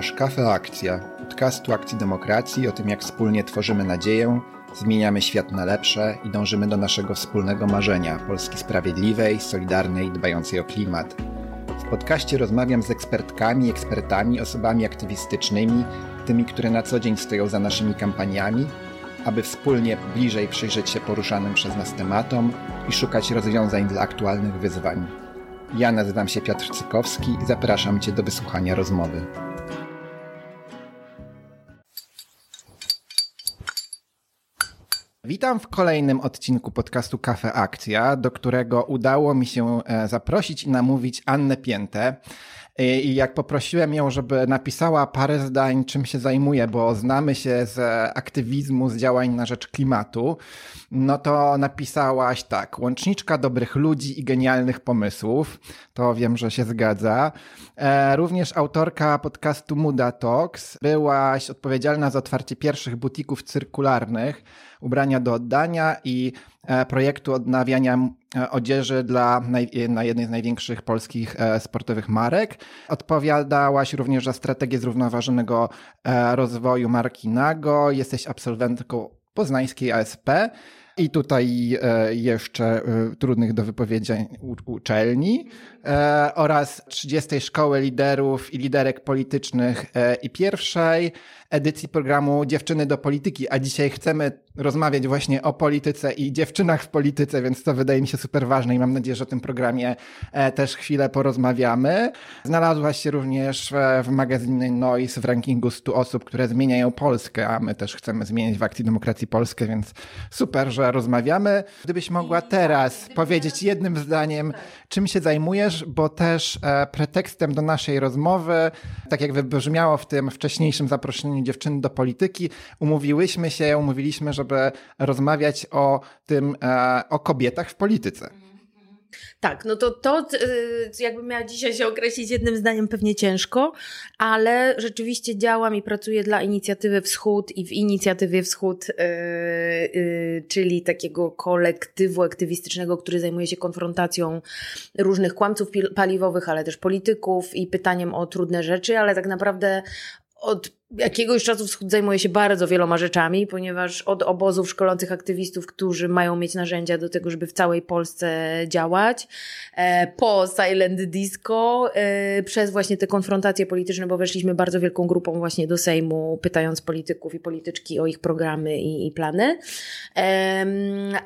Słuchasz Kafe Akcja, podcastu Akcji Demokracji o tym, jak wspólnie tworzymy nadzieję, zmieniamy świat na lepsze i dążymy do naszego wspólnego marzenia Polski sprawiedliwej, solidarnej, dbającej o klimat. W podcaście rozmawiam z ekspertkami, ekspertami, osobami aktywistycznymi, tymi, które na co dzień stoją za naszymi kampaniami, aby wspólnie bliżej przyjrzeć się poruszanym przez nas tematom i szukać rozwiązań dla aktualnych wyzwań. Ja nazywam się Piotr Cykowski i zapraszam Cię do wysłuchania rozmowy. Witam w kolejnym odcinku podcastu Kafe Akcja, do którego udało mi się e, zaprosić i namówić Annę Piętę. I jak poprosiłem ją, żeby napisała parę zdań, czym się zajmuje, bo znamy się z aktywizmu, z działań na rzecz klimatu, no to napisałaś tak, łączniczka dobrych ludzi i genialnych pomysłów. To wiem, że się zgadza. E, również autorka podcastu Muda Talks. Byłaś odpowiedzialna za otwarcie pierwszych butików cyrkularnych, ubrania do oddania i e, projektu odnawiania e, odzieży dla na jednej z największych polskich sportowych marek. Odpowiadałaś również za strategię zrównoważonego rozwoju marki Nago. Jesteś absolwentką poznańskiej ASP. I tutaj e, jeszcze e, trudnych do wypowiedzenia uczelni e, oraz 30. Szkoły Liderów i Liderek Politycznych i pierwszej edycji programu Dziewczyny do Polityki, a dzisiaj chcemy rozmawiać właśnie o polityce i dziewczynach w polityce, więc to wydaje mi się super ważne i mam nadzieję, że o tym programie e, też chwilę porozmawiamy. Znalazłaś się również w magazynie Noise w rankingu 100 osób, które zmieniają Polskę, a my też chcemy zmieniać w Akcji Demokracji Polskę, więc super, że rozmawiamy. Gdybyś mogła teraz powiedzieć jednym zdaniem, czym się zajmujesz, bo też e, pretekstem do naszej rozmowy, tak jak wybrzmiało w tym wcześniejszym zaproszeniu dziewczyny do polityki, umówiłyśmy się, umówiliśmy, żeby rozmawiać o tym, e, o kobietach w polityce. Tak, no to to y, jakbym miała dzisiaj się określić jednym zdaniem pewnie ciężko, ale rzeczywiście działam i pracuję dla Inicjatywy Wschód i w Inicjatywie Wschód, yy, yy, czyli takiego kolektywu aktywistycznego, który zajmuje się konfrontacją różnych kłamców paliwowych, ale też polityków i pytaniem o trudne rzeczy, ale tak naprawdę od jakiegoś czasu Wschód zajmuje się bardzo wieloma rzeczami, ponieważ od obozów szkolących aktywistów, którzy mają mieć narzędzia do tego, żeby w całej Polsce działać, e, po Silent Disco, e, przez właśnie te konfrontacje polityczne, bo weszliśmy bardzo wielką grupą właśnie do Sejmu, pytając polityków i polityczki o ich programy i, i plany,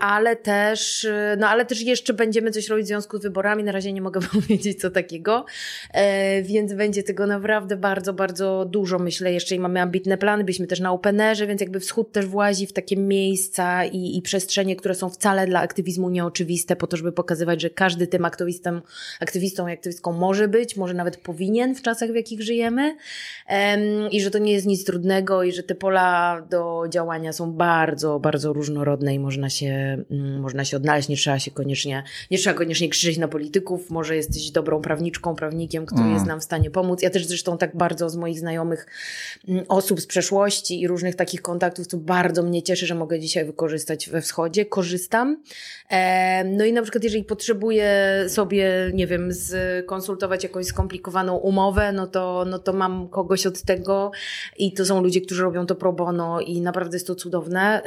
ale też, no ale też jeszcze będziemy coś robić w związku z wyborami, na razie nie mogę powiedzieć co takiego, e, więc będzie tego naprawdę bardzo, bardzo dużo, myślę, jeszcze i mamy ambitne plany, byliśmy też na Openerze, więc jakby wschód też włazi w takie miejsca i, i przestrzenie, które są wcale dla aktywizmu nieoczywiste, po to, żeby pokazywać, że każdy tym aktywistą, aktywistą i aktywistką może być, może nawet powinien w czasach, w jakich żyjemy um, i że to nie jest nic trudnego i że te pola do działania są bardzo, bardzo różnorodne i można się, um, można się odnaleźć, nie trzeba się koniecznie, nie trzeba koniecznie krzyczeć na polityków, może jesteś dobrą prawniczką, prawnikiem, który mm. jest nam w stanie pomóc. Ja też zresztą tak bardzo z moich znajomych Mm, osób z przeszłości i różnych takich kontaktów, co bardzo mnie cieszy, że mogę dzisiaj wykorzystać we wschodzie. Korzystam. No i na przykład, jeżeli potrzebuję sobie, nie wiem, skonsultować jakąś skomplikowaną umowę, no to, no to mam kogoś od tego i to są ludzie, którzy robią to pro bono i naprawdę jest to cudowne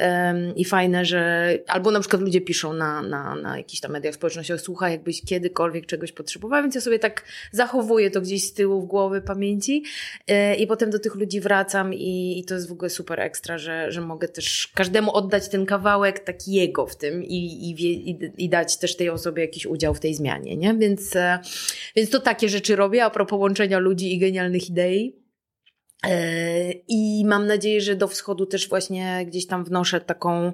i fajne, że albo na przykład ludzie piszą na, na, na jakichś tam mediach społecznościowych, słuchaj, jakbyś kiedykolwiek czegoś potrzebował, więc ja sobie tak zachowuję to gdzieś z tyłu w głowy pamięci e, i potem do tych ludzi wracam i, i to jest w ogóle super ekstra, że, że mogę też każdemu oddać ten kawałek taki jego w tym i, i, i, i dać też tej osobie jakiś udział w tej zmianie, nie? Więc, e, więc to takie rzeczy robię a propos łączenia ludzi i genialnych idei. E, I mam nadzieję, że do wschodu też właśnie gdzieś tam wnoszę taką,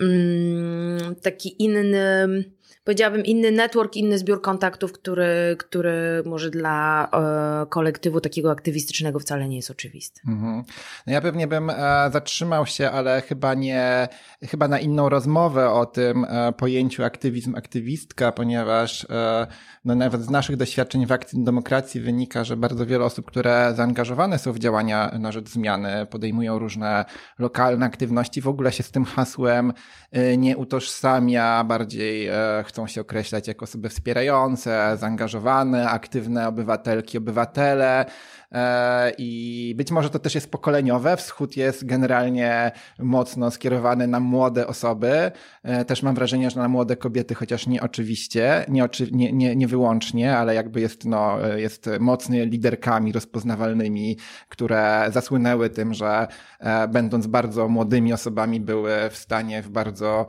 mm, taki inny, powiedziałabym, inny network, inny zbiór kontaktów, który, który może dla e, kolektywu takiego aktywistycznego wcale nie jest oczywisty. Mhm. No ja pewnie bym e, zatrzymał się, ale chyba nie, chyba na inną rozmowę o tym e, pojęciu aktywizm, aktywistka, ponieważ e, no nawet z naszych doświadczeń w akcji demokracji wynika, że bardzo wiele osób, które zaangażowane są w działania na rzecz zmiany, podejmują różne lokalne aktywności, w ogóle się z tym hasłem e, nie utożsamia, bardziej e, że chcą się określać jako osoby wspierające, zaangażowane, aktywne obywatelki, obywatele. E, I być może to też jest pokoleniowe. Wschód jest generalnie mocno skierowany na młode osoby. E, też mam wrażenie, że na młode kobiety, chociaż nie oczywiście, nie, oczy, nie, nie, nie wyłącznie, ale jakby jest, no, jest mocny liderkami rozpoznawalnymi, które zasłynęły tym, że e, będąc bardzo młodymi osobami były w stanie w bardzo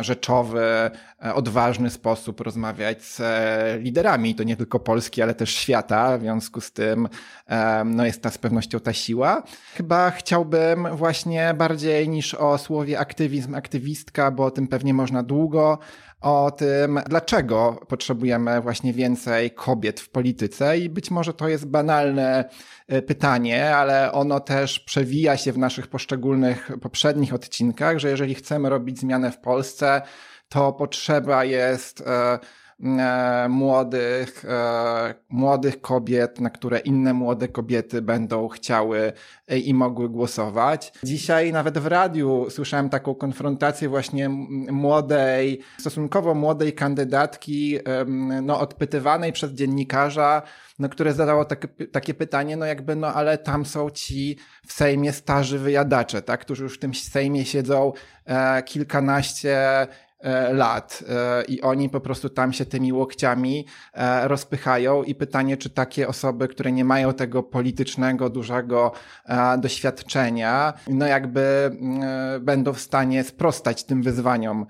rzeczowy, odważny sposób rozmawiać z liderami. To nie tylko Polski, ale też świata. W związku z tym no jest ta z pewnością ta siła. Chyba chciałbym właśnie bardziej niż o słowie aktywizm, aktywistka, bo o tym pewnie można długo, o tym, dlaczego potrzebujemy właśnie więcej kobiet w polityce i być może to jest banalne e, pytanie, ale ono też przewija się w naszych poszczególnych poprzednich odcinkach, że jeżeli chcemy robić zmianę w Polsce, to potrzeba jest e, E, młodych, e, młodych kobiet, na które inne młode kobiety będą chciały i mogły głosować. Dzisiaj nawet w radiu słyszałem taką konfrontację właśnie młodej, stosunkowo młodej kandydatki, no odpytywanej przez dziennikarza, no, które zadało takie, takie pytanie, no jakby, no ale tam są ci w Sejmie starzy wyjadacze, tak, którzy już w tym Sejmie siedzą e, kilkanaście lat e, i oni po prostu tam się tymi łokciami e, rozpychają. I pytanie, czy takie osoby, które nie mają tego politycznego, dużego doświadczenia, no jakby będą w stanie sprostać tym wyzwaniom,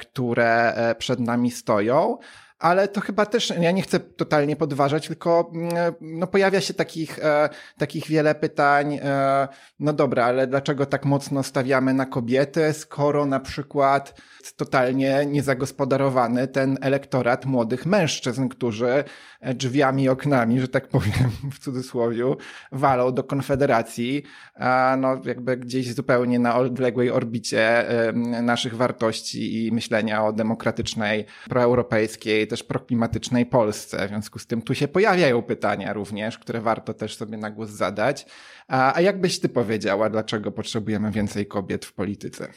które przed nami stoją ale to chyba też, ja nie chcę totalnie podważać, tylko mm, no, pojawia się takich, e, takich wiele pytań, e, no dobra, ale dlaczego tak mocno stawiamy na kobiety, skoro na przykład totalnie niezagospodarowany ten elektorat młodych mężczyzn, którzy drzwiami, oknami, że tak powiem w cudzysłowie, walą do Konfederacji, no jakby gdzieś zupełnie na odległej orbicie naszych wartości i myślenia o demokratycznej, proeuropejskiej, też proklimatycznej Polsce. W związku z tym tu się pojawiają pytania również, które warto też sobie na głos zadać. A, a jak byś ty powiedziała, dlaczego potrzebujemy więcej kobiet w polityce?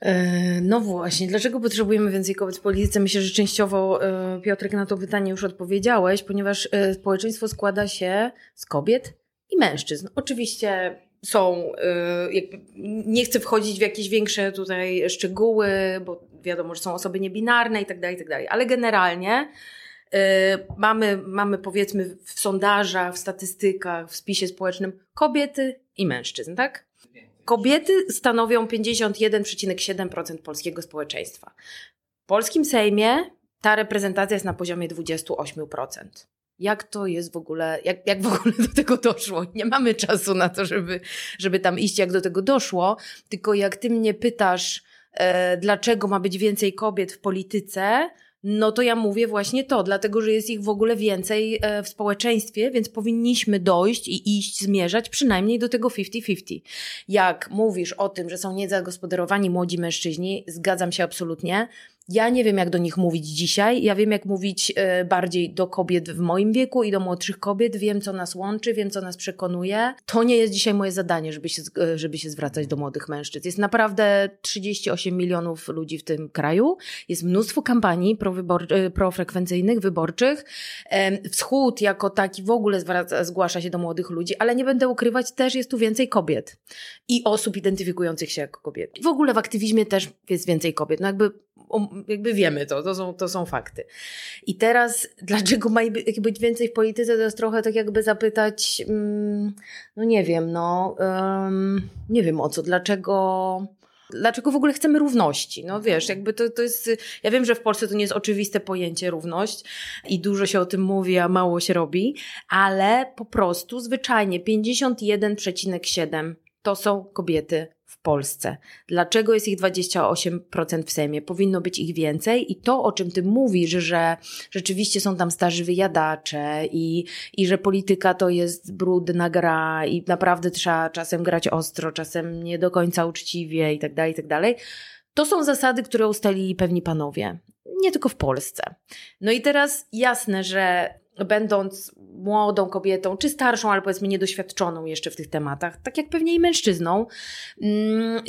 E, no właśnie, dlaczego potrzebujemy więcej kobiet w polityce? Myślę, że częściowo e, Piotrek na to pytanie już odpowiedziałeś, ponieważ e, społeczeństwo składa się z kobiet i mężczyzn. Oczywiście są, nie chcę wchodzić w jakieś większe tutaj szczegóły, bo wiadomo, że są osoby niebinarne i tak dalej, i tak dalej, ale generalnie mamy, mamy powiedzmy w sondażach, w statystykach, w spisie społecznym kobiety i mężczyzn, tak? Kobiety stanowią 51,7% polskiego społeczeństwa. W polskim Sejmie ta reprezentacja jest na poziomie 28%. Jak to jest w ogóle, jak, jak w ogóle do tego doszło? Nie mamy czasu na to, żeby, żeby tam iść, jak do tego doszło, tylko jak ty mnie pytasz, e, dlaczego ma być więcej kobiet w polityce, no to ja mówię właśnie to, dlatego że jest ich w ogóle więcej e, w społeczeństwie, więc powinniśmy dojść i iść, zmierzać przynajmniej do tego 50-50. Jak mówisz o tym, że są niezagospodarowani młodzi mężczyźni, zgadzam się absolutnie. Ja nie wiem, jak do nich mówić dzisiaj. Ja wiem, jak mówić e, bardziej do kobiet w moim wieku i do młodszych kobiet. Wiem, co nas łączy, wiem, co nas przekonuje. To nie jest dzisiaj moje zadanie, żeby się, e, żeby się zwracać do młodych mężczyzn. Jest naprawdę 38 milionów ludzi w tym kraju. Jest mnóstwo kampanii e, profrekwencyjnych, wyborczych. Wschód jako taki w ogóle zwraca, zgłasza się do młodych ludzi, ale nie będę ukrywać, też jest tu więcej kobiet i osób identyfikujących się jako kobiety. W ogóle w aktywizmie też jest więcej kobiet. No jakby jakby wiemy to, to są, to są fakty. I teraz, dlaczego ma być więcej w polityce, to jest trochę tak jakby zapytać, mm, no nie wiem, no, um, nie wiem o co, dlaczego dlaczego w ogóle chcemy równości. No wiesz, jakby to, to jest, ja wiem, że w Polsce to nie jest oczywiste pojęcie równość i dużo się o tym mówi, a mało się robi, ale po prostu zwyczajnie 51,7 to są kobiety Polsce. Dlaczego jest ich 28% w Sejmie? Powinno być ich więcej i to, o czym ty mówisz, że rzeczywiście są tam starzy wyjadacze i, i że polityka to jest brudna gra i naprawdę trzeba czasem grać ostro, czasem nie do końca uczciwie i tak dalej, i tak dalej. To są zasady, które ustalili pewni panowie. Nie tylko w Polsce. No i teraz jasne, że będąc młodą kobietą, czy starszą, ale powiedzmy niedoświadczoną jeszcze w tych tematach, tak jak pewnie i mężczyzną, mm,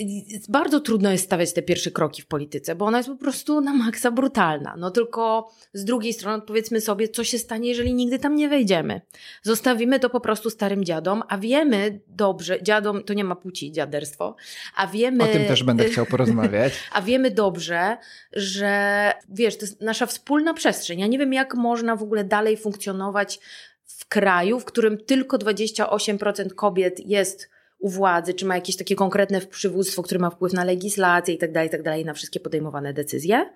bardzo trudno jest stawiać te pierwsze kroki w polityce, bo ona jest po prostu na maksa brutalna. No tylko z drugiej strony powiedzmy sobie, co się stanie, jeżeli nigdy tam nie wejdziemy. Zostawimy to po prostu starym dziadom, a wiemy dobrze, dziadom to nie ma płci, dziaderstwo, a wiemy... O tym też będę chciał porozmawiać. A wiemy dobrze, że wiesz, to jest nasza wspólna przestrzeń. Ja nie wiem, jak można w ogóle dalej funkcjonować w kraju, w którym tylko 28% kobiet jest u władzy, czy ma jakieś takie konkretne przywództwo, które ma wpływ na legislację i tak dalej, i tak dalej, na wszystkie podejmowane decyzje.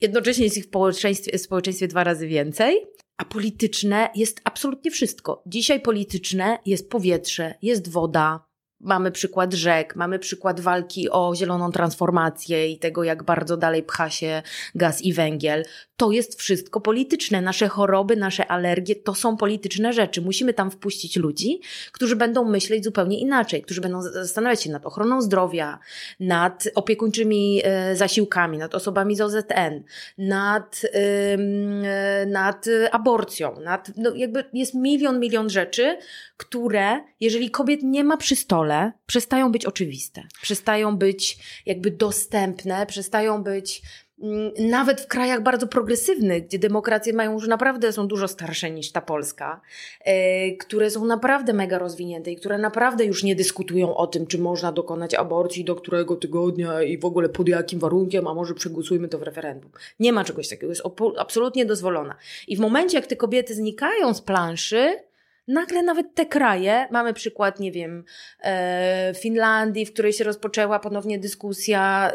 Jednocześnie jest ich w społeczeństwie, w społeczeństwie dwa razy więcej, a polityczne jest absolutnie wszystko. Dzisiaj polityczne jest powietrze, jest woda, Mamy przykład rzek, mamy przykład walki o zieloną transformację i tego, jak bardzo dalej pcha się gaz i węgiel. To jest wszystko polityczne. Nasze choroby, nasze alergie to są polityczne rzeczy. Musimy tam wpuścić ludzi, którzy będą myśleć zupełnie inaczej, którzy będą zastanawiać się nad ochroną zdrowia, nad opiekuńczymi e, zasiłkami, nad osobami z OZN, nad, e, nad aborcją, nad, no jakby jest milion, milion rzeczy, które, jeżeli kobiet nie ma przy stole, przestają być oczywiste, przestają być jakby dostępne, przestają być mm, nawet w krajach bardzo progresywnych, gdzie demokracje mają już naprawdę, są dużo starsze niż ta Polska, yy, które są naprawdę mega rozwinięte i które naprawdę już nie dyskutują o tym, czy można dokonać aborcji do którego tygodnia i w ogóle pod jakim warunkiem, a może przegłosujmy to w referendum. Nie ma czegoś takiego, jest absolutnie dozwolona. I w momencie, jak te kobiety znikają z planszy, nagle nawet te kraje, mamy przykład, nie wiem, e, Finlandii, w której się rozpoczęła ponownie dyskusja,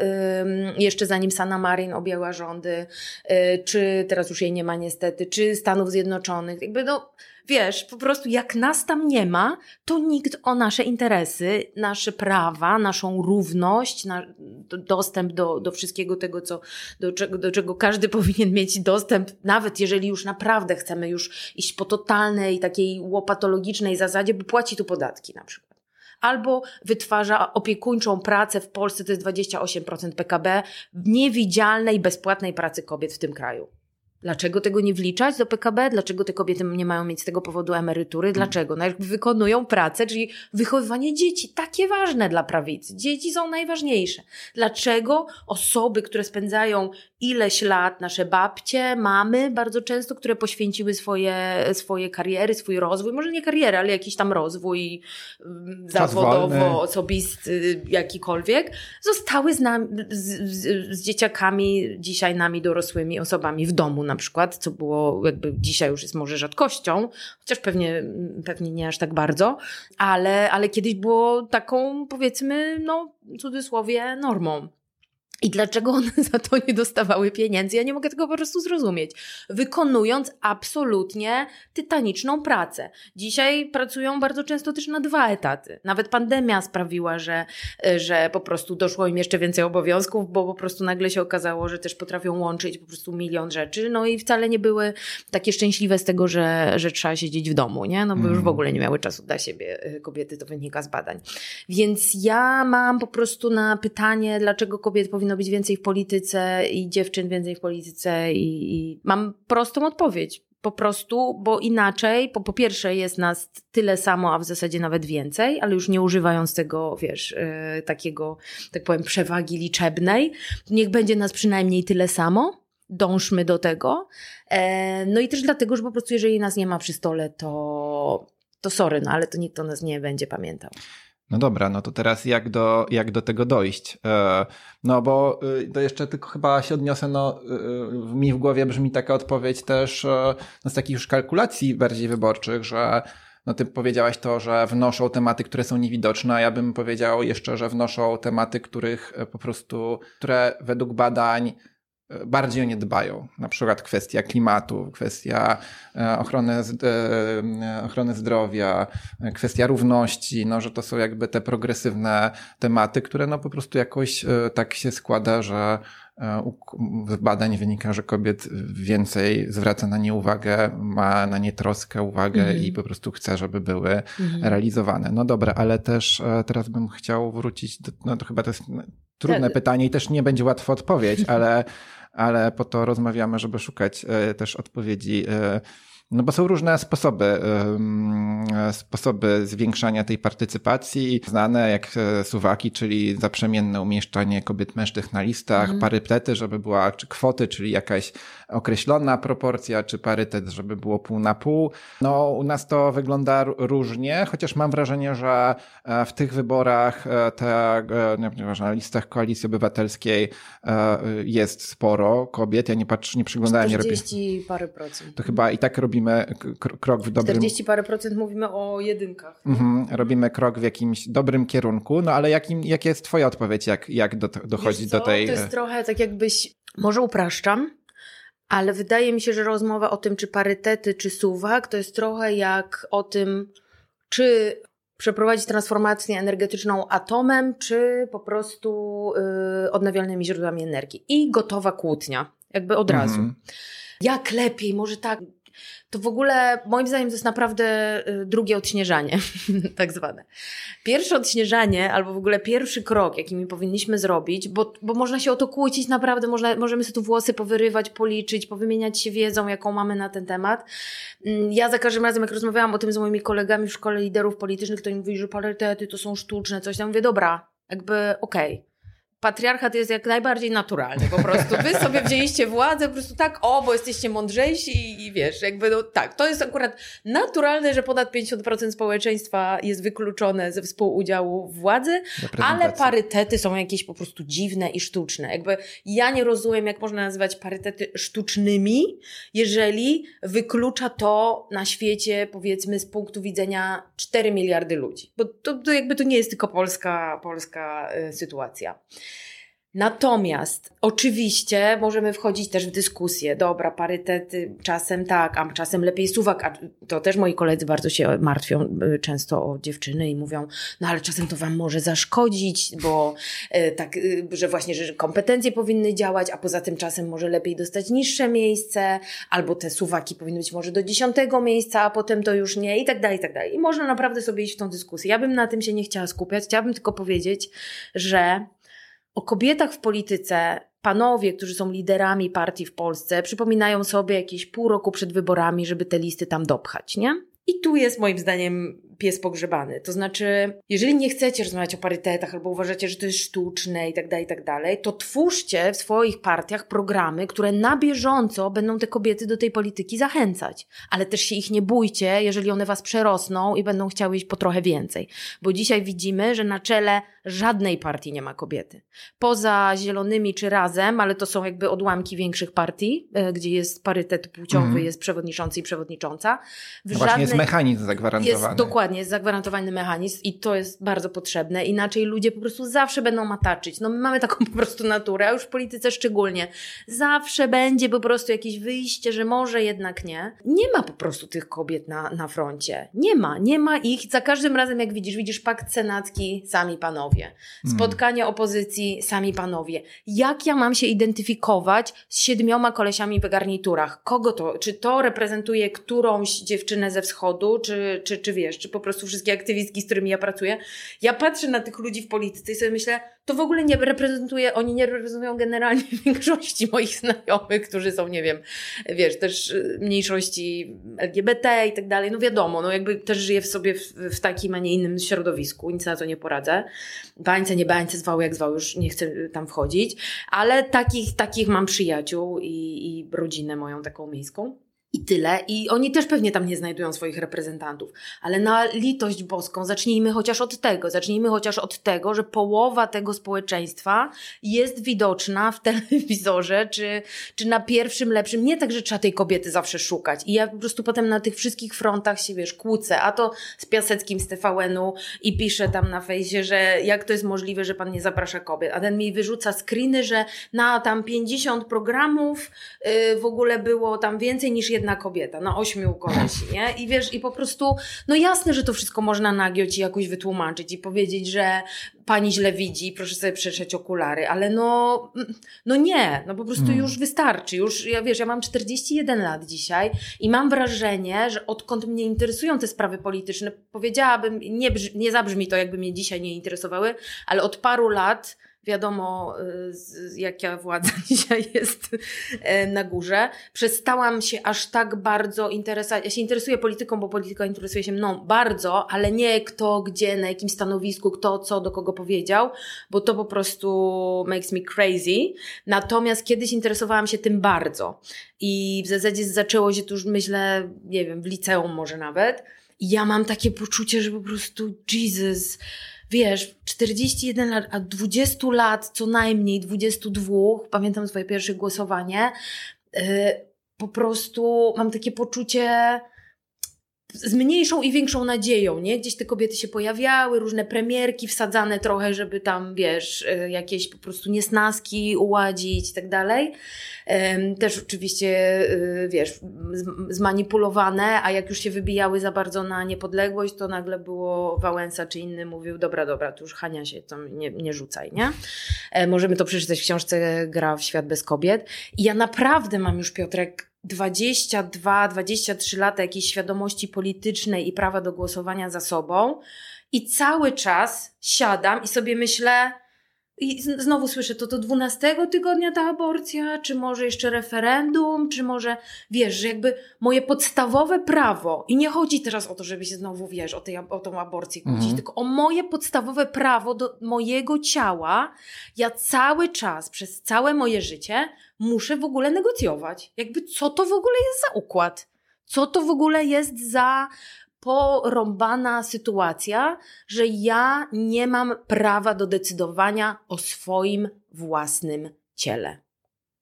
jeszcze zanim Sanna Marin objęła rządy, e, czy teraz już jej nie ma niestety, czy Stanów Zjednoczonych, jakby no, wiesz, po prostu jak nas tam nie ma, to nikt o nasze interesy, nasze prawa, naszą równość, na, dostęp do, do wszystkiego tego, co, do, czego, do czego każdy powinien mieć dostęp, nawet jeżeli już naprawdę chcemy już iść po totalnej, takiej łopatologicznej zasadzie, bo płaci tu podatki na przykład albo wytwarza opiekuńczą pracę w Polsce, to jest 28% PKB, niewidzialnej, bezpłatnej pracy kobiet w tym kraju. Dlaczego tego nie wliczać do PKB? Dlaczego te kobiety nie mają mieć z tego powodu emerytury? Dlaczego? No jak wykonują pracę, czyli wychowywanie dzieci, takie ważne dla prawicy. Dzieci są najważniejsze. Dlaczego osoby, które spędzają ileś lat, nasze babcie, mamy bardzo często, które poświęciły swoje, swoje kariery, swój rozwój, może nie karierę, ale jakiś tam rozwój mm, zawodowo, osobisty, jakikolwiek, zostały z, nami, z, z, z dzieciakami, dzisiaj nami dorosłymi osobami w domu na przykład, co było jakby dzisiaj już jest może rzadkością, chociaż pewnie, pewnie nie aż tak bardzo, ale, ale kiedyś było taką powiedzmy, no cudzysłowie normą. I dlaczego one za to nie dostawały pieniędzy? Ja nie mogę tego po prostu zrozumieć. Wykonując absolutnie tytaniczną pracę. Dzisiaj pracują bardzo często też na dwa etaty. Nawet pandemia sprawiła, że, że po prostu doszło im jeszcze więcej obowiązków, bo po prostu nagle się okazało, że też potrafią łączyć po prostu milion rzeczy. No i wcale nie były takie szczęśliwe z tego, że, że trzeba siedzieć w domu, nie? No bo już w mhm. ogóle nie miały czasu dla siebie y, kobiety, to wynika z badań. Więc ja mam po prostu na pytanie, dlaczego kobiety powinny powinno być więcej w polityce i dziewczyn więcej w polityce i, i mam prostą odpowiedź. Po prostu, bo inaczej, po, po pierwsze jest nas tyle samo, a w zasadzie nawet więcej, ale już nie używając tego, wiesz, yy, takiego, tak powiem, przewagi liczebnej. Niech będzie nas przynajmniej tyle samo, dążmy do tego. E, no i też dlatego, że po prostu jeżeli nas nie ma przy stole, to, to sorry, no ale to nikt o nas nie będzie pamiętał. No dobra, no to teraz jak do, jak do tego dojść? E, no bo y, to jeszcze tylko chyba się odniosę, no y, mi w głowie brzmi taka odpowiedź też e, no z takich już kalkulacji bardziej wyborczych, że no ty powiedziałaś to, że wnoszą tematy, które są niewidoczne, a ja bym powiedział jeszcze, że wnoszą tematy, których e, po prostu, które według badań bardziej o nie dbają. Na przykład kwestia klimatu, kwestia e, ochrony, e, ochrony zdrowia, kwestia równości, no, że to są jakby te progresywne tematy, które no po prostu jakoś e, tak się składa, że z badań wynika, że kobiet więcej zwraca na nie uwagę, ma na nie troskę, uwagę mhm. i po prostu chce, żeby były mhm. realizowane. No dobra, ale też teraz bym chciał wrócić, do, no to chyba to jest trudne pytanie i też nie będzie łatwa odpowiedź, ale ale po to rozmawiamy, żeby szukać e, też odpowiedzi. No bo są różne sposoby, sposoby zwiększania tej partycypacji, znane jak e, suwaki, czyli zaprzemienne umieszczanie kobiet mężczyzn na listach, mhm. parytety, żeby była czy kwoty, czyli jakaś określona proporcja, czy parytet, żeby było pół na pół. No u nas to wygląda różnie, chociaż mam wrażenie, że e, w tych wyborach e, te, na listach Koalicji Obywatelskiej jest sporo kobiet. Ja nie patrzę, nie przyglądałem. 40 nie robię. parę procent. To chyba i tak robimy krok w dobrym... 40 parę procent mówimy o jedynkach. Mhm, robimy krok w jakimś dobrym kierunku, no ale jakim, jaka jest twoja odpowiedź, jak, jak do, dochodzi do tej... To jest trochę tak jakbyś, może upraszczam, ale wydaje mi się, że rozmowa o tym, czy parytety, czy suwak, to jest trochę jak o tym, czy przeprowadzić transformację energetyczną atomem, czy po prostu yy, odnawialnymi źródłami energii. I gotowa kłótnia, jakby od razu. Mm -hmm. Jak lepiej, może tak, to w ogóle moim zdaniem to jest naprawdę y, drugie odśnieżanie, tak zwane. Pierwsze odśnieżanie, albo w ogóle pierwszy krok, jaki my powinniśmy zrobić, bo, bo można się o to kłócić naprawdę, można, możemy sobie tu włosy powyrywać, policzyć, powymieniać się wiedzą, jaką mamy na ten temat. Mm, ja za każdym razem, jak rozmawiałam o tym z moimi kolegami w szkole liderów politycznych, to oni mówili, że parytety to są sztuczne, coś tam. Mówię, dobra, jakby okej. Okay patriarchat jest jak najbardziej naturalny po prostu. Wy sobie wzięliście władzę po prostu tak, o, bo jesteście mądrzejsi i, i wiesz, jakby no tak, to jest akurat naturalne, że ponad 50% społeczeństwa jest wykluczone ze współudziału władzy, ale parytety są jakieś po prostu dziwne i sztuczne. Jakby ja nie rozumiem, jak można nazywać parytety sztucznymi, jeżeli wyklucza to na świecie, powiedzmy, z punktu widzenia 4 miliardy ludzi. Bo to, to jakby to nie jest tylko polska, polska y, sytuacja. Natomiast oczywiście możemy wchodzić też w dyskusję. Dobra, parytety czasem tak, a czasem lepiej suwak. A to też moi koledzy bardzo się martwią y, często o dziewczyny i mówią, no ale czasem to wam może zaszkodzić, bo e, tak, y, że właśnie, że kompetencje powinny działać, a poza tym czasem może lepiej dostać niższe miejsce, albo te suwaki powinny być może do dziesiątego miejsca, a potem to już nie i tak dalej, i tak dalej. I można naprawdę sobie iść w tą dyskusję. Ja bym na tym się nie chciała skupiać. Chciałabym tylko powiedzieć, że o kobietach w polityce panowie, którzy są liderami partii w Polsce, przypominają sobie jakieś pół roku przed wyborami, żeby te listy tam dopchać, nie? I tu jest moim zdaniem pies pogrzebany. To znaczy, jeżeli nie chcecie rozmawiać o parytetach albo uważacie, że to jest sztuczne i tak dalej, i tak dalej, to twórzcie w swoich partiach programy, które na bieżąco będą te kobiety do tej polityki zachęcać. Ale też się ich nie bójcie, jeżeli one was przerosną i będą chciały iść po trochę więcej. Bo dzisiaj widzimy, że na czele żadnej partii nie ma kobiety. Poza zielonymi czy razem, ale to są jakby odłamki większych partii, e, gdzie jest parytet płciowy, mm. jest przewodniczący i przewodnicząca. W no Właśnie jest mechanizm zagwarantowany. Jest, dokładnie, jest zagwarantowany mechanizm i to jest bardzo potrzebne. Inaczej ludzie po prostu zawsze będą mataczyć. No my mamy taką po prostu naturę, a już w polityce szczególnie. Zawsze będzie po prostu jakieś wyjście, że może jednak nie. Nie ma po prostu tych kobiet na, na froncie. Nie ma, nie ma ich. Za każdym razem jak widzisz, widzisz pakt senacki, sami panowie. Hmm. Spotkania opozycji, sami panowie. Jak ja mam się identyfikować z siedmioma kolesiami w garniturach? Kogo to? Czy to reprezentuje którąś dziewczynę ze wschodu, czy, czy, czy wiesz, czy po prostu wszystkie aktywistki, z którymi ja pracuję? Ja patrzę na tych ludzi w polityce i sobie myślę, to w ogóle nie reprezentuje, oni nie reprezentują generalnie większości moich znajomych, którzy są, nie wiem, wiesz, też y, mniejszości LGBT i tak dalej. No wiadomo, no jakby też żyję w sobie w, w takim, a nie innym środowisku, nic na to nie poradzę. Bańce, nie bańce, zwał jak zwał, już nie chcę tam wchodzić, ale takich, takich mam przyjaciół i, i rodzinę moją taką miejską. I tyle. I oni też pewnie tam nie znajdują swoich reprezentantów. Ale na litość boską, zacznijmy chociaż od tego. Zacznijmy chociaż od tego, że połowa tego społeczeństwa jest widoczna w telewizorze, czy, czy na pierwszym lepszym. Nie tak, że trzeba tej kobiety zawsze szukać. I ja po prostu potem na tych wszystkich frontach się, wiesz, kłócę. A to z Piaseckim z TVN-u i piszę tam na fejsie, że jak to jest możliwe, że pan nie zaprasza kobiet. A ten mi wyrzuca screeny, że na tam 50 programów yy, w ogóle było tam więcej niż jedna jedna kobieta na ośmiu kolesi, nie? I wiesz, i po prostu, no jasne, że to wszystko można nagiąć i jakoś wytłumaczyć i powiedzieć, że pani źle widzi, proszę sobie przetrzeć okulary, ale no, no nie, no po prostu hmm. już wystarczy, już, ja wiesz, ja mam 41 lat dzisiaj i mam wrażenie, że odkąd mnie interesują te sprawy polityczne, powiedziałabym, nie, nie zabrzmi to, jakby mnie dzisiaj nie interesowały, ale od paru lat Wiadomo, y, jaka władza dzisiaj jest e, na górze. Przestałam się aż tak bardzo interesować. Ja się interesuję polityką, bo polityka interesuje się mną bardzo, ale nie kto, gdzie, na jakim stanowisku, kto, co, do kogo powiedział, bo to po prostu makes me crazy. Natomiast kiedyś interesowałam się tym bardzo. I w zasadzie zaczęło się to już, myślę, nie wiem, w liceum może nawet. I ja mam takie poczucie, że po prostu Jesus wiesz, 41 lat, a 20 lat, co najmniej 22, pamiętam swoje pierwsze głosowanie, yy, po prostu mam takie poczucie z mniejszą i większą nadzieją, nie? Gdzieś te kobiety się pojawiały, różne premierki wsadzane trochę, żeby tam, wiesz, y, jakieś po prostu niesnaski uładzić i tak dalej. Też oczywiście, y, wiesz, zmanipulowane, a jak już się wybijały za bardzo na niepodległość, to nagle było Wałęsa czy inny mówił, dobra, dobra, tu już Hania się tam nie, nie rzucaj, nie? E, możemy to przeczytać w książce Gra w świat bez kobiet. I ja naprawdę mam już, Piotrek, 22, 23 lata jakiejś świadomości politycznej i prawa do głosowania za sobą i cały czas siadam i sobie myślę, i znowu słyszę, to do 12 tygodnia ta aborcja, czy może jeszcze referendum, czy może, wiesz, że jakby moje podstawowe prawo, i nie chodzi teraz o to, żeby się znowu, wiesz, o, tej, o tą aborcję kłócić, mhm. tylko o moje podstawowe prawo do mojego ciała, ja cały czas, przez całe moje życie muszę w ogóle negocjować. Jakby co to w ogóle jest za układ? Co to w ogóle jest za porąbana sytuacja, że ja nie mam prawa do decydowania o swoim własnym ciele.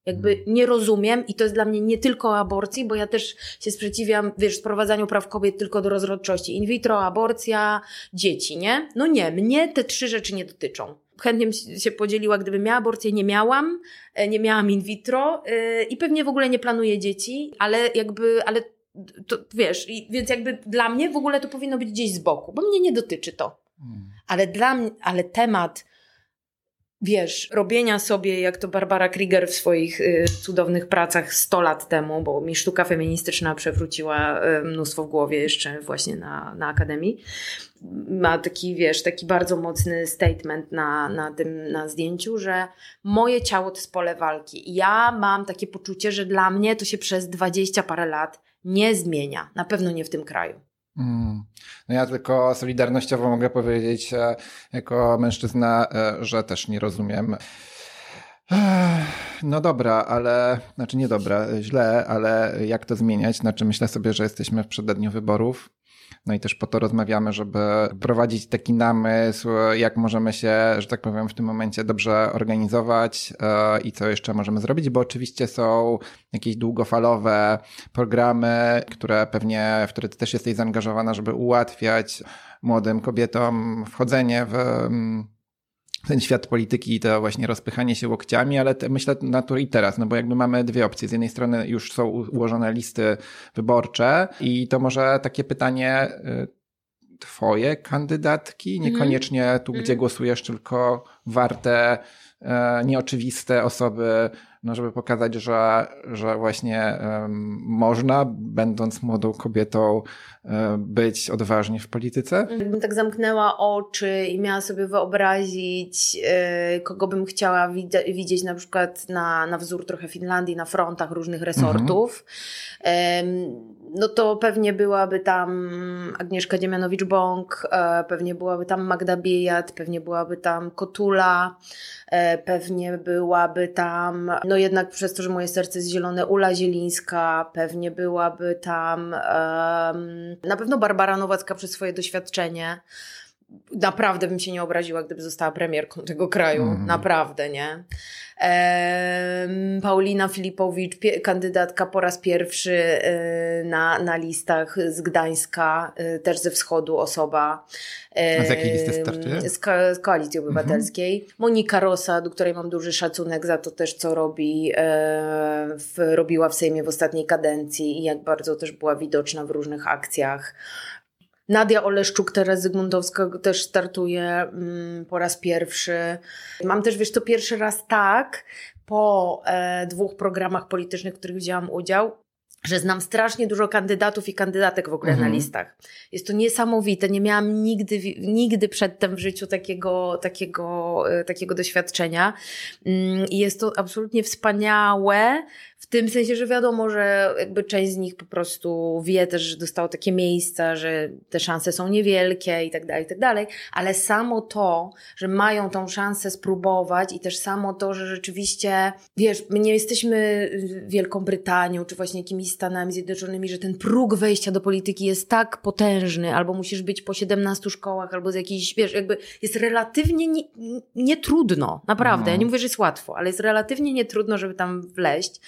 Jakby hmm. nie rozumiem i to jest dla mnie nie tylko o aborcji, bo ja też się sprzeciwiam, wiesz, sprowadzaniu praw kobiet tylko do rozrodczości. In vitro, aborcja, dzieci, nie? No nie, mnie te trzy rzeczy nie dotyczą. Chętnie się podzieliła, gdybym miała aborcję, nie miałam, e, nie miałam in vitro yy, i pewnie w ogóle nie planuję dzieci, ale jakby, ale to wiesz, i, więc jakby dla mnie w ogóle to powinno być gdzieś z boku, bo mnie nie dotyczy to. Hmm. Ale dla mnie, ale temat, wiesz, robienia sobie, jak to Barbara Krieger w swoich y, cudownych pracach 100 lat temu, bo mi sztuka feministyczna przewróciła y, mnóstwo w głowie jeszcze właśnie na, na Akademii, ma taki, wiesz, taki bardzo mocny statement na, na tym, na zdjęciu, że moje ciało to jest pole walki. Ja mam takie poczucie, że dla mnie to się przez dwadzieścia parę lat nie zmienia. Na pewno nie w tym kraju. Mm. No ja tylko solidarnościowo mogę powiedzieć, e, jako mężczyzna, e, że też nie rozumiem. No dobra, ale, znaczy nie dobra, źle, ale jak to zmieniać? Znaczy myślę sobie, że jesteśmy w przededniu wyborów. No i też po to rozmawiamy, żeby prowadzić taki namysł, jak możemy się, że tak powiem, w tym momencie dobrze organizować e, i co jeszcze możemy zrobić, bo oczywiście są jakieś długofalowe programy, które pewnie, w które ty też jesteś zaangażowana, żeby ułatwiać młodym kobietom wchodzenie w mm, ten świat polityki i to właśnie rozpychanie się łokciami, ale te, myślę na tu i teraz, no bo jakby mamy dwie opcje. Z jednej strony już są ułożone listy wyborcze i to może takie pytanie y, twoje kandydatki, mhm. niekoniecznie tu, gdzie mhm. głosujesz, tylko warte, nieoczywiste osoby no żeby pokazać, że, że właśnie um, można, będąc młodą kobietą, um, być odważnie w polityce? Gdybym tak zamknęła oczy i miała sobie wyobrazić, yy, kogo bym chciała wid- widzieć na przykład na, na wzór trochę Finlandii, na frontach różnych resortów, mhm. yy, no to pewnie byłaby tam Agnieszka Dziemianowicz-Bąk, yy, pewnie byłaby tam Magda Biejat, pewnie byłaby tam Kotula, e, pewnie byłaby tam, no jednak przez to, że moje serce jest zielone, Ula Zielińska, pewnie byłaby tam, um, na pewno Barbara Nowacka przez swoje doświadczenie. Naprawdę bym się nie obraziła, gdyby została premierką tego kraju. Mm. Naprawdę, nie? Paulina Filipowicz, kandydatka po raz pierwszy e, na, na listach z Gdańska, e, też ze wschodu osoba. A z jakiej listy startuje? Z, ko z Koalicji Obywatelskiej. Mhm. Monika Rosa, do której mam duży szacunek za to też, co robi, e, w, robiła w Sejmie w ostatniej kadencji i jak bardzo też była widoczna w różnych akcjach. Nadia Oleszczuk, teraz Zygmuntowska też startuje mm, po raz pierwszy. Mam też, wiesz, to pierwszy raz tak, po e, dwóch programach politycznych, w których wzięłam udział, że znam strasznie dużo kandydatów i kandydatek w ogóle mhm. na listach. Jest to niesamowite. Nie miałam nigdy, nigdy przedtem w życiu takiego, takiego, e, takiego doświadczenia. Mm, I jest to absolutnie wspaniałe, tym sensie, że wiadomo, że jakby część z nich po prostu wie też, że dostało takie miejsca, że te szanse są niewielkie i tak dalej, i tak dalej, ale samo to, że mają tą szansę spróbować i też samo to, że rzeczywiście, wiesz, my nie jesteśmy Wielką Brytanią, czy właśnie jakimiś Stanami Zjednoczonymi, że ten próg wejścia do polityki jest tak potężny, albo musisz być po 17 szkołach, albo z jakiejś, wiesz, jakby jest relatywnie nietrudno, nie naprawdę, no. ja nie mówię, że jest łatwo, ale jest relatywnie nietrudno, żeby tam wleść.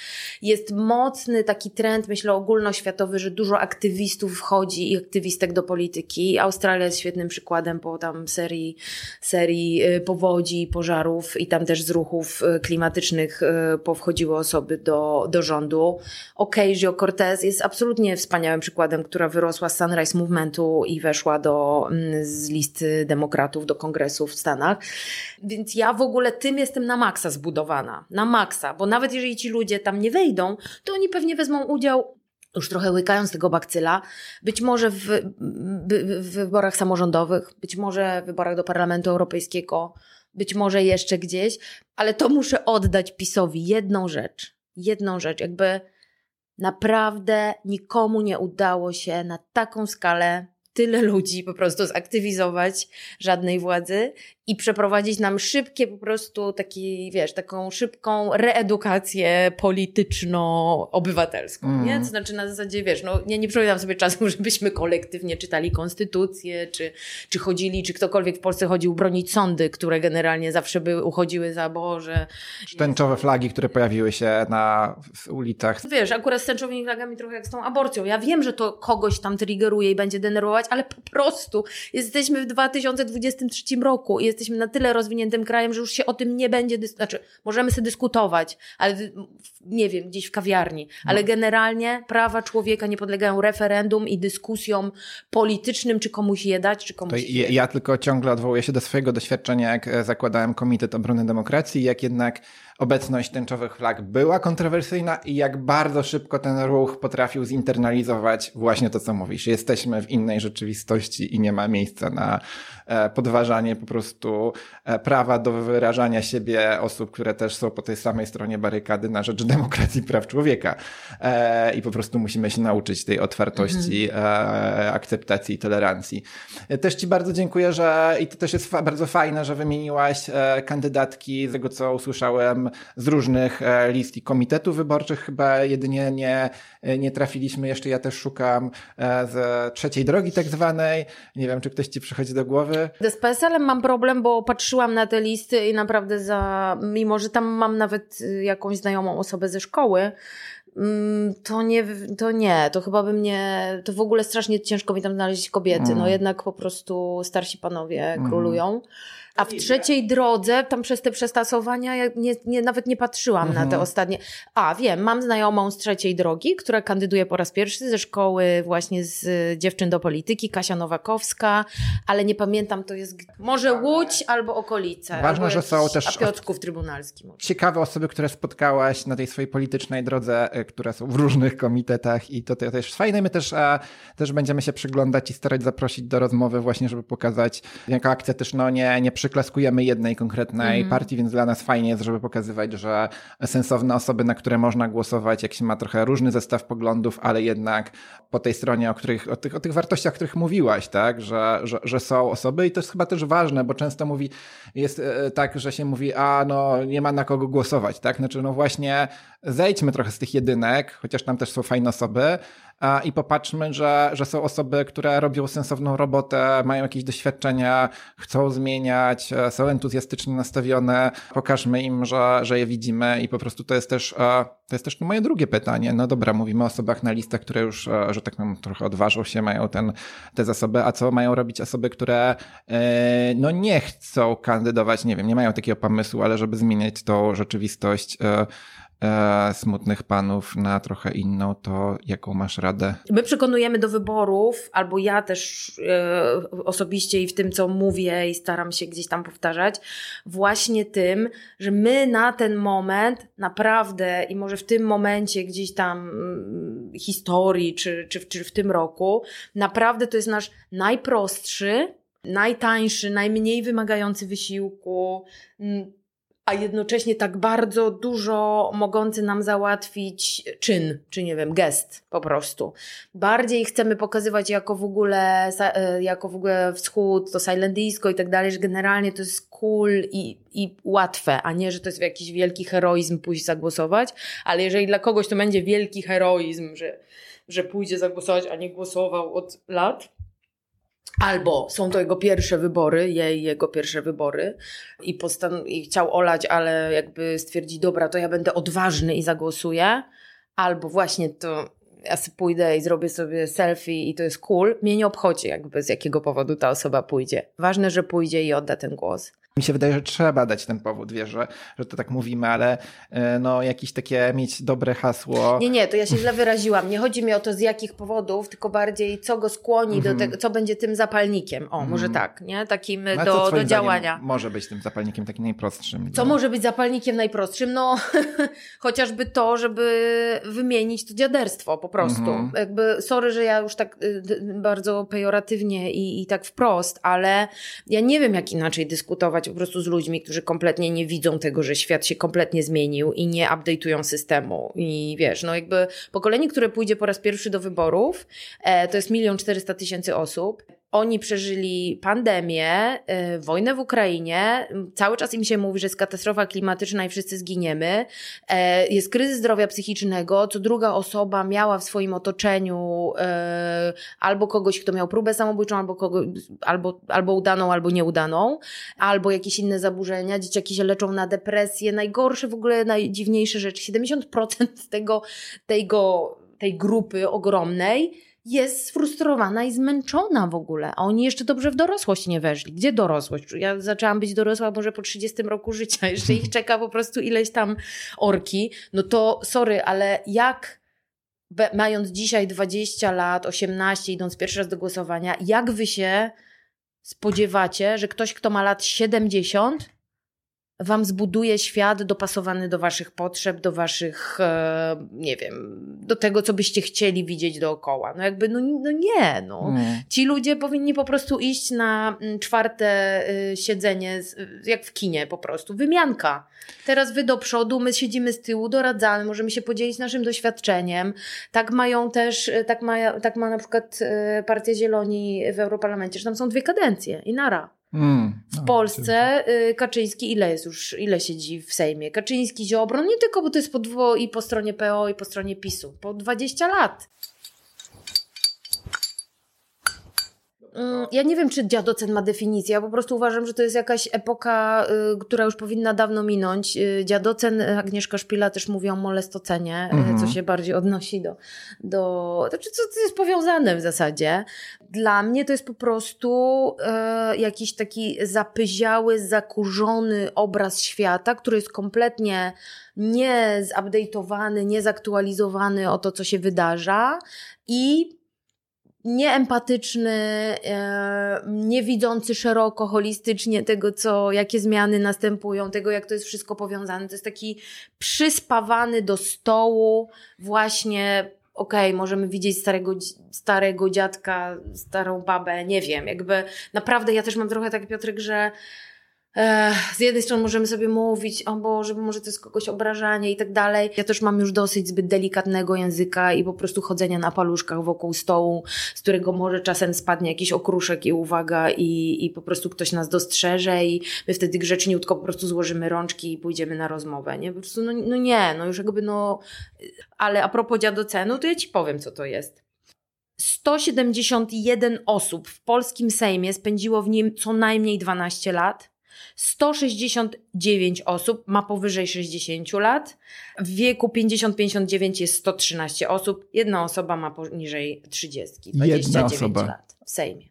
Jest mocny taki trend, myślę, ogólnoświatowy, że dużo aktywistów wchodzi i aktywistek do polityki. Australia jest świetnym przykładem po tam serii, serii y, powodzi, pożarów i tam też z ruchów y, klimatycznych y, powchodziły osoby do, do rządu. Ocasio-Cortez jest absolutnie wspaniałym przykładem, która wyrosła z Sunrise Movementu i weszła do, mm, z listy demokratów do kongresu w Stanach. Więc ja w ogóle tym jestem na maksa zbudowana. Na maksa, bo nawet jeżeli ci ludzie tam nie wejdą, to oni pewnie wezmą udział już trochę łykając tego bakcyla, być może w, w, wyborach samorządowych, być może w wyborach do Parlamentu Europejskiego, być może jeszcze gdzieś, ale to muszę oddać PiSowi jedną rzecz. Jedną rzecz, jakby naprawdę nikomu nie udało się na taką skalę tyle ludzi po prostu zaktywizować żadnej władzy i przeprowadzić nam szybkie po prostu taki, wiesz, taką szybką reedukację polityczno-obywatelską, mm. nie? To znaczy na zasadzie, wiesz, no ja nie przypominam sobie czasu, żebyśmy kolektywnie czytali konstytucję, czy, czy chodzili, czy ktokolwiek w Polsce chodził bronić sądy, które generalnie zawsze by uchodziły za Boże. Tęczowe flagi, które pojawiły się na ulicach. Wiesz, akurat z tęczowymi flagami trochę jak z tą aborcją. Ja wiem, że to kogoś tam triggeruje i będzie denerwować, ale po prostu jesteśmy w 2023 roku i jesteśmy na tyle rozwiniętym krajem, że już się o tym nie będzie, dys- znaczy możemy sobie dyskutować, ale nie wiem, gdzieś w kawiarni, ale no. generalnie prawa człowieka nie podlegają referendum i dyskusjom politycznym, czy komuś je dać, czy komuś to je Ja tylko ciągle odwołuję się do swojego doświadczenia, jak e, zakładałem Komitet Obrony Demokracji, jak jednak obecność tęczowych flag była kontrowersyjna i jak bardzo szybko ten ruch potrafił zinternalizować właśnie to, co mówisz. Jesteśmy w innej rzeczywistości i nie ma miejsca na e, podważanie po prostu e, prawa do wyrażania siebie osób, które też są po tej samej stronie barykady na rzecz demokracji praw człowieka. E, I po prostu musimy się nauczyć tej otwartości, mhm. akceptacji i tolerancji. Też Ci bardzo dziękuję, że i to też jest bardzo fajne, że wymieniłaś kandydatki z tego, co usłyszałem z różnych e, list i komitetów wyborczych. Chyba jedynie nie, e, nie trafiliśmy jeszcze. Ja też szukam e, z trzeciej drogi tak zwanej. Nie wiem, czy ktoś ci przychodzi do głowy. Z PSL-em mam problem, bo patrzyłam na te listy i naprawdę za, mimo że tam mam nawet y, jakąś znajomą osobę ze szkoły, mm, to nie, to nie, to chyba by mnie, to w ogóle strasznie ciężko mi tam znaleźć kobiety, no mm. jednak po prostu starsi panowie mm. A w trzeciej drodze, tam przez te przestasowania, ja nie, nie, nawet nie patrzyłam mhm. na te mhm. ostatnie. A, wiem, mam znajomą z trzeciej drogi, która kandyduje po raz pierwszy ze szkoły właśnie z dziewczyn do polityki, Kasia Nowakowska, ale nie pamiętam, to jest może Łódź albo okolice. Ważne, że są też... A Piotrków Trybunalski. Może. Ciekawe osoby, które spotkałaś na tej swojej politycznej drodze, e, które są w różnych komitetach i to, to też fajne. My też, a, też będziemy się przyglądać i starać zaprosić do rozmowy właśnie, żeby pokazać, jaka akcja też no nie, nie przyklaskujemy jednej konkretnej mm. partii, więc dla nas fajnie jest, żeby pokazywać, że sensowne osoby, na które można głosować, jak się ma trochę różny zestaw poglądów, ale jednak po tej stronie, o, których, o, tych, o tych wartościach, o których mówiłaś, tak, że, że, że są osoby i to jest chyba też ważne, bo często mówi, jest e, tak, że się mówi, a no nie ma na kogo głosować, tak, znaczy no właśnie zejdźmy trochę z tych jedynek, chociaż tam też są fajne osoby, i popatrzmy, że, że są osoby, które robią sensowną robotę, mają jakieś doświadczenia, chcą zmieniać, e, są entuzjastycznie nastawione. Pokażmy im, że, że je widzimy i po prostu to jest też, e, to jest też moje drugie pytanie. No dobra, mówimy o osobach na listach, które już, e, że tak powiem, trochę odważą się, mają ten, te zasoby, a co mają robić osoby, które no nie chcą kandydować, nie wiem, nie mają takiego pomysłu, ale żeby zmieniać tą rzeczywistość e, smutnych panów na trochę inną, to jaką masz radę? My przekonujemy do wyborów, albo ja też e, osobiście i w tym, co mówię i staram się gdzieś tam powtarzać, właśnie tym, że my na ten moment naprawdę i może w tym momencie gdzieś tam mm, historii, czy, czy, czy w tym roku, naprawdę to jest nasz najprostszy, najtańszy, najmniej wymagający wysiłku, mm, a jednocześnie tak bardzo dużo mogący nam załatwić czyn, czy nie wiem, gest po prostu. Bardziej chcemy pokazywać jako w ogóle, e, jako w ogóle wschód, to silent i tak dalej, że generalnie to jest cool i, i łatwe, a nie, że to jest jakiś wielki heroizm pójść zagłosować, ale jeżeli dla kogoś to będzie wielki heroizm, że, że pójdzie zagłosować, a nie głosował od lat, Albo są to jego pierwsze wybory, jej jego pierwsze wybory i, postan- i chciał olać, ale jakby stwierdzi, dobra, to ja będę odważny i zagłosuję. Albo właśnie to ja sobie pójdę i zrobię sobie selfie i to jest cool. Mnie nie obchodzi jakby z jakiego powodu ta osoba pójdzie. Ważne, że pójdzie i odda ten głos. Mi się wydaje, że trzeba dać ten powód, wiesz, że, że to tak mówimy, ale e, no jakieś takie mieć dobre hasło. Nie, nie, to ja się źle wyraziłam. Nie chodzi mi o to z jakich powodów, tylko bardziej co go skłoni do mhm. tego, co będzie tym zapalnikiem. O, może mhm. tak, nie? Takim no, do, do działania. Może być tym zapalnikiem takim najprostszym. Co może być zapalnikiem najprostszym? No, chociażby to, żeby wymienić to dziaderstwo po prostu. Mhm. Jakby, sorry, że ja już tak y, bardzo pejoratywnie i, i tak wprost, ale ja nie wiem, jak inaczej dyskutować po prostu z ludźmi, którzy kompletnie nie widzą tego, że świat się kompletnie zmienił i nie update'ują systemu. I wiesz, no jakby pokolenie, które pójdzie po raz pierwszy do wyborów, e, to jest milion czterysta tysięcy osób. Oni przeżyli pandemię, y, wojnę w Ukrainie, cały czas im się mówi, że jest katastrofa klimatyczna i wszyscy zginiemy. E, jest kryzys zdrowia psychicznego, co druga osoba miała w swoim otoczeniu y, albo kogoś, kto miał próbę samobójczą, albo, kogo, albo, albo udaną, albo nieudaną, albo jakieś inne zaburzenia. Dzieciaki się leczą na depresję. Najgorsze, w ogóle najdziwniejsze rzeczy. 70% tego, tego, tej grupy ogromnej jest sfrustrowana i zmęczona w ogóle, a oni jeszcze dobrze w dorosłość nie weszli. Gdzie dorosłość? Ja zaczęłam być dorosła może po 30 roku życia, jeszcze ich czeka po prostu ileś tam orki. No to sorry, ale jak mając dzisiaj 20 lat, 18, idąc pierwszy raz do głosowania, jak wy się spodziewacie, że ktoś, kto ma lat 70, wam zbuduje świat dopasowany do waszych potrzeb, do waszych, e, nie wiem, do tego, co byście chcieli widzieć dookoła. No jakby, no, no nie, no. Nie. Ci ludzie powinni po prostu iść na mm, czwarte y, siedzenie, jak w kinie po prostu, wymianka. Teraz wy do przodu, my siedzimy z tyłu, doradzamy, możemy się podzielić naszym doświadczeniem. Tak mają też, y, tak ma, tak ma na przykład Partia Zieloni w Europarlamencie, że tam są dwie kadencje i nara. Mm, w no, Polsce y, Kaczyński ile jest już, ile siedzi w Sejmie? Kaczyński, Ziobro, nie tylko, bo to jest po dwo, i po stronie PO i po stronie PiSu. Po 20 lat. Mm, ja nie wiem, czy dziadocen ma definicję. Ja po prostu uważam, że to jest jakaś epoka, y, która już powinna dawno minąć. Y, dziadocen, Agnieszka Szpila też mówi o molestocenie, y, mhm. co się bardziej odnosi do, do znaczy co to jest powiązane w zasadzie. Dla mnie to jest po prostu y, jakiś taki zapyziały, zakurzony obraz świata, który jest kompletnie nie zupdate'owany, nie zaktualizowany o to, co się wydarza i nieempatyczny, e, nie widzący szeroko, holistycznie tego, co, jakie zmiany następują, tego, jak to jest wszystko powiązane. To jest taki przyspawany do stołu, właśnie, okej, okay, możemy widzieć starego, starego dziadka, starą babę, nie wiem, jakby naprawdę ja też mam trochę tak, Piotrek, że z jednej strony możemy sobie mówić, o Boże, może to jest kogoś obrażanie i tak dalej. Ja też mam już dosyć zbyt delikatnego języka i po prostu chodzenia na paluszkach wokół stołu, z którego może czasem spadnie jakiś okruszek i uwaga i, i po prostu ktoś nas dostrzeże i my wtedy grzeczniutko po prostu złożymy rączki i pójdziemy na rozmowę, nie? Po prostu no, no nie, no już jakby no... Ale a propos dziadocenu, to ja Ci powiem, co to jest. 171 osób w polskim Sejmie spędziło w nim co najmniej 12 lat 169 osób ma powyżej 60 lat. W wieku 50-59 jest 113 osób. Jedna osoba ma poniżej 30. 29 Jedna osoba. lat w Sejmie.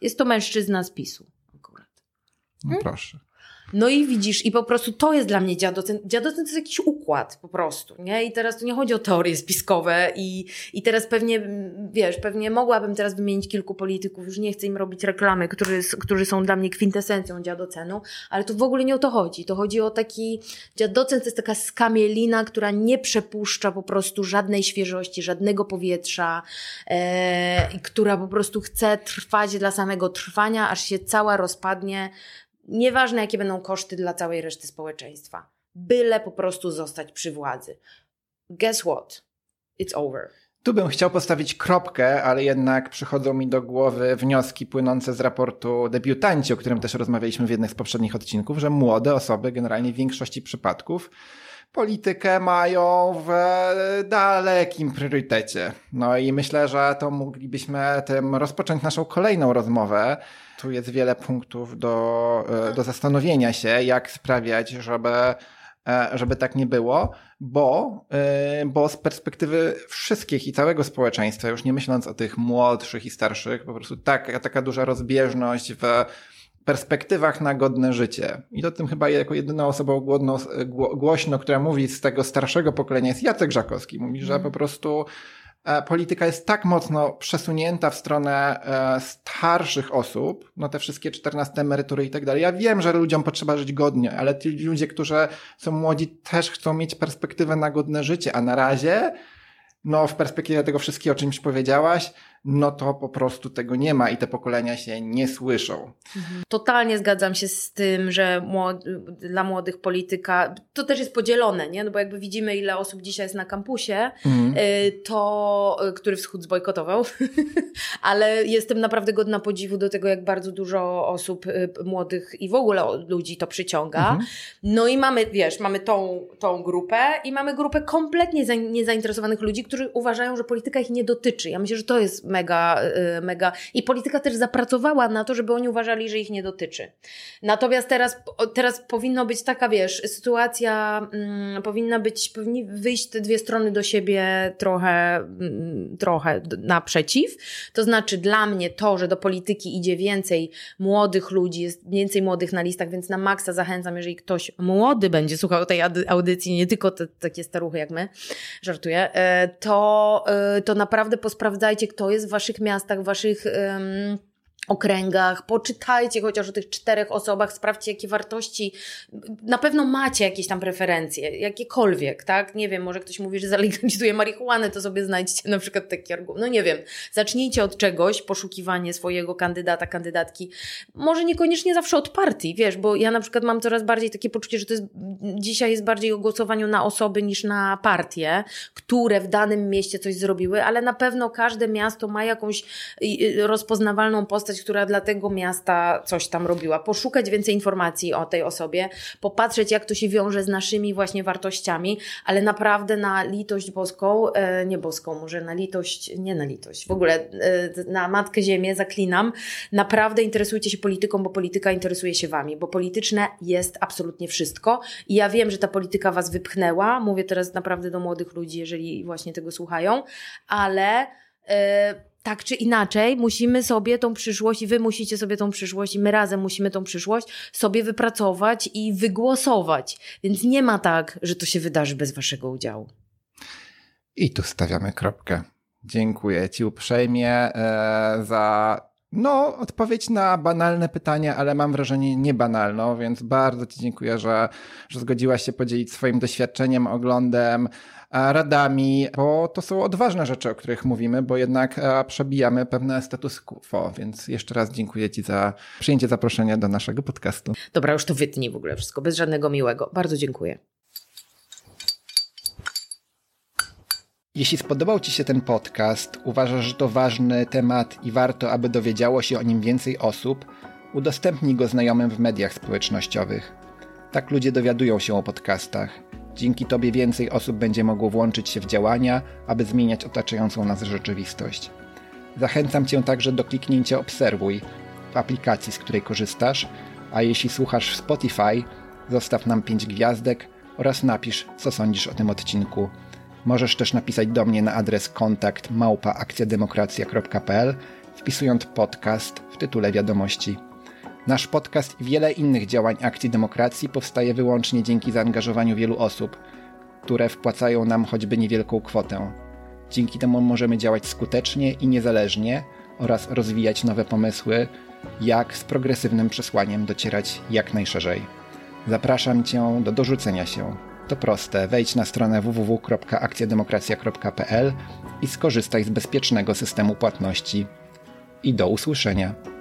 Jest to mężczyzna z PiSu akurat. No hmm? proszę. No i widzisz, i po prostu to jest dla mnie dziadocent. Dziadocent to jest jakiś układ po prostu, nie? I teraz tu nie chodzi o teorie spiskowe i, i teraz pewnie, wiesz, pewnie mogłabym teraz wymienić kilku polityków, już nie chcę im robić reklamy, którzy, którzy są dla mnie kwintesencją dziadocenu, ale tu w ogóle nie o to chodzi. To chodzi o taki, dziadocent to jest taka skamielina, która nie przepuszcza po prostu żadnej świeżości, żadnego powietrza, e, która po prostu chce trwać dla samego trwania, aż się cała rozpadnie, Nieważne, jakie będą koszty dla całej reszty społeczeństwa. Byle po prostu zostać przy władzy. Guess what? It's over. Tu bym chciał postawić kropkę, ale jednak przychodzą mi do głowy wnioski płynące z raportu debiutanci, o którym też rozmawialiśmy w jednym z poprzednich odcinków, że młode osoby generalnie w większości przypadków politykę mają w dalekim priorytecie. No i myślę, że to moglibyśmy tym rozpocząć naszą kolejną rozmowę. Tu jest wiele punktów do, e, do zastanowienia się, jak sprawiać, żeby e, żeby tak nie było, bo, e, bo z perspektywy wszystkich i całego społeczeństwa, już nie myśląc o tych młodszych i starszych, po prostu tak, taka duża rozbieżność w perspektywach na godne życie. I to tym chyba jako jedyna osoba głodno, głośno, która mówi z tego starszego pokolenia jest Jacek Żakowski. Mówi, że mhm. po prostu e, polityka jest tak mocno przesunięta w stronę e, starszych osób, no te wszystkie 14 emerytury i tak dalej. Ja wiem, że ludziom potrzeba żyć godnie, ale ci ludzie, którzy są młodzi, też chcą mieć perspektywę na godne życie, a na razie, no w perspektywie tego wszystkiego, o czymś powiedziałaś, no to po prostu tego nie ma i te pokolenia się nie słyszą. Mhm. Totalnie zgadzam się z tym, że dla młodych polityka to też jest podzielone, nie? No bo jakby widzimy, ile osób dzisiaj jest na kampusie. Y, to y, który wschód zbojkotował, ale jestem naprawdę godna podziwu do tego, jak bardzo dużo osób y, młodych i w ogóle ludzi to przyciąga. Mhm. No i mamy, wiesz, mamy tą, tą grupę i mamy grupę kompletnie niezainteresowanych ludzi, którzy uważają, że polityka ich nie dotyczy. Ja myślę, że to jest mega, y, mega. I polityka też zapracowała na to, żeby oni uważali, że ich nie dotyczy. Natomiast teraz, teraz powinno być taka, wiesz, sytuacja, mm, powinna być, powinni wyjść te dwie strony do siebie trochę, mm, trochę naprzeciw. To znaczy dla mnie to, że do polityki idzie więcej młodych ludzi, jest więcej młodych na listach, więc na maksa zachęcam, jeżeli ktoś młody będzie słuchał tej audycji, nie tylko te, takie staruchy jak my, żartuję, e, to, e, to naprawdę posprawdzajcie, kto jest w waszych miastach, w waszych um, okręgach, poczytajcie chociaż o tych czterech osobach, sprawdźcie jakie wartości, na pewno macie jakieś tam preferencje, jakiekolwiek, tak? Nie wiem, może ktoś mówi, że zalegalizuje marihuanę, to sobie znajdźcie na przykład taki argument. No nie wiem, zacznijcie od czegoś, poszukiwanie swojego kandydata, kandydatki. Może niekoniecznie zawsze od partii, wiesz, bo ja na przykład mam coraz bardziej takie poczucie, że to jest, dzisiaj jest bardziej o głosowaniu na osoby niż na partie, które w danym mieście coś zrobiły, ale na pewno każde miasto ma jakąś rozpoznawalną postać, która dla tego miasta coś tam robiła, poszukać więcej informacji o tej osobie, popatrzeć, jak to się wiąże z naszymi właśnie wartościami, ale naprawdę na litość boską, e, nie boską, może na litość, nie na litość, w ogóle e, na Matkę Ziemię zaklinam, naprawdę interesujcie się polityką, bo polityka interesuje się Wami, bo polityczne jest absolutnie wszystko. I ja wiem, że ta polityka Was wypchnęła, mówię teraz naprawdę do młodych ludzi, jeżeli właśnie tego słuchają, ale... Yy, tak czy inaczej musimy sobie tą przyszłość i wy musicie sobie tą przyszłość i my razem musimy tą przyszłość sobie wypracować i wygłosować. Więc nie ma tak, że to się wydarzy bez waszego udziału. I tu stawiamy kropkę. Dziękuję Ci uprzejmie e, za no, odpowiedź na banalne pytanie, ale mam wrażenie niebanalną, więc bardzo Ci dziękuję, że, że zgodziłaś się podzielić swoim doświadczeniem, oglądem, radami, bo to są odważne rzeczy, o których mówimy, bo jednak przebijamy pewne status quo, więc jeszcze raz dziękuję Ci za przyjęcie zaproszenia do naszego podcastu. Dobra, już to wytnij w ogóle wszystko, bez żadnego miłego. Bardzo dziękuję. Jeśli spodobał Ci się ten podcast, uważasz, że to ważny temat i warto, aby dowiedziało się o nim więcej osób, udostępnij go znajomym w mediach społecznościowych. Tak ludzie dowiadują się o podcastach. Dzięki Tobie więcej osób będzie mogło włączyć się w działania, aby zmieniać otaczającą nas rzeczywistość. Zachęcam Cię także do kliknięcia Obserwuj w aplikacji, z której korzystasz, a jeśli słuchasz w Spotify, zostaw nam 5 gwiazdek oraz napisz, co sądzisz o tym odcinku. Możesz też napisać do mnie na adres kontakt małpaakcjademokracja.pl wpisując podcast w tytule wiadomości. Nasz podcast i wiele innych działań Akcji Demokracji powstaje wyłącznie dzięki zaangażowaniu wielu osób, które wpłacają nam choćby niewielką kwotę. Dzięki temu możemy działać skutecznie i niezależnie oraz rozwijać nowe pomysły, jak z progresywnym przesłaniem docierać jak najszerzej. Zapraszam Cię do dorzucenia się. To proste, wejdź na stronę www.akcjademokracja.pl i skorzystaj z bezpiecznego systemu płatności. I do usłyszenia.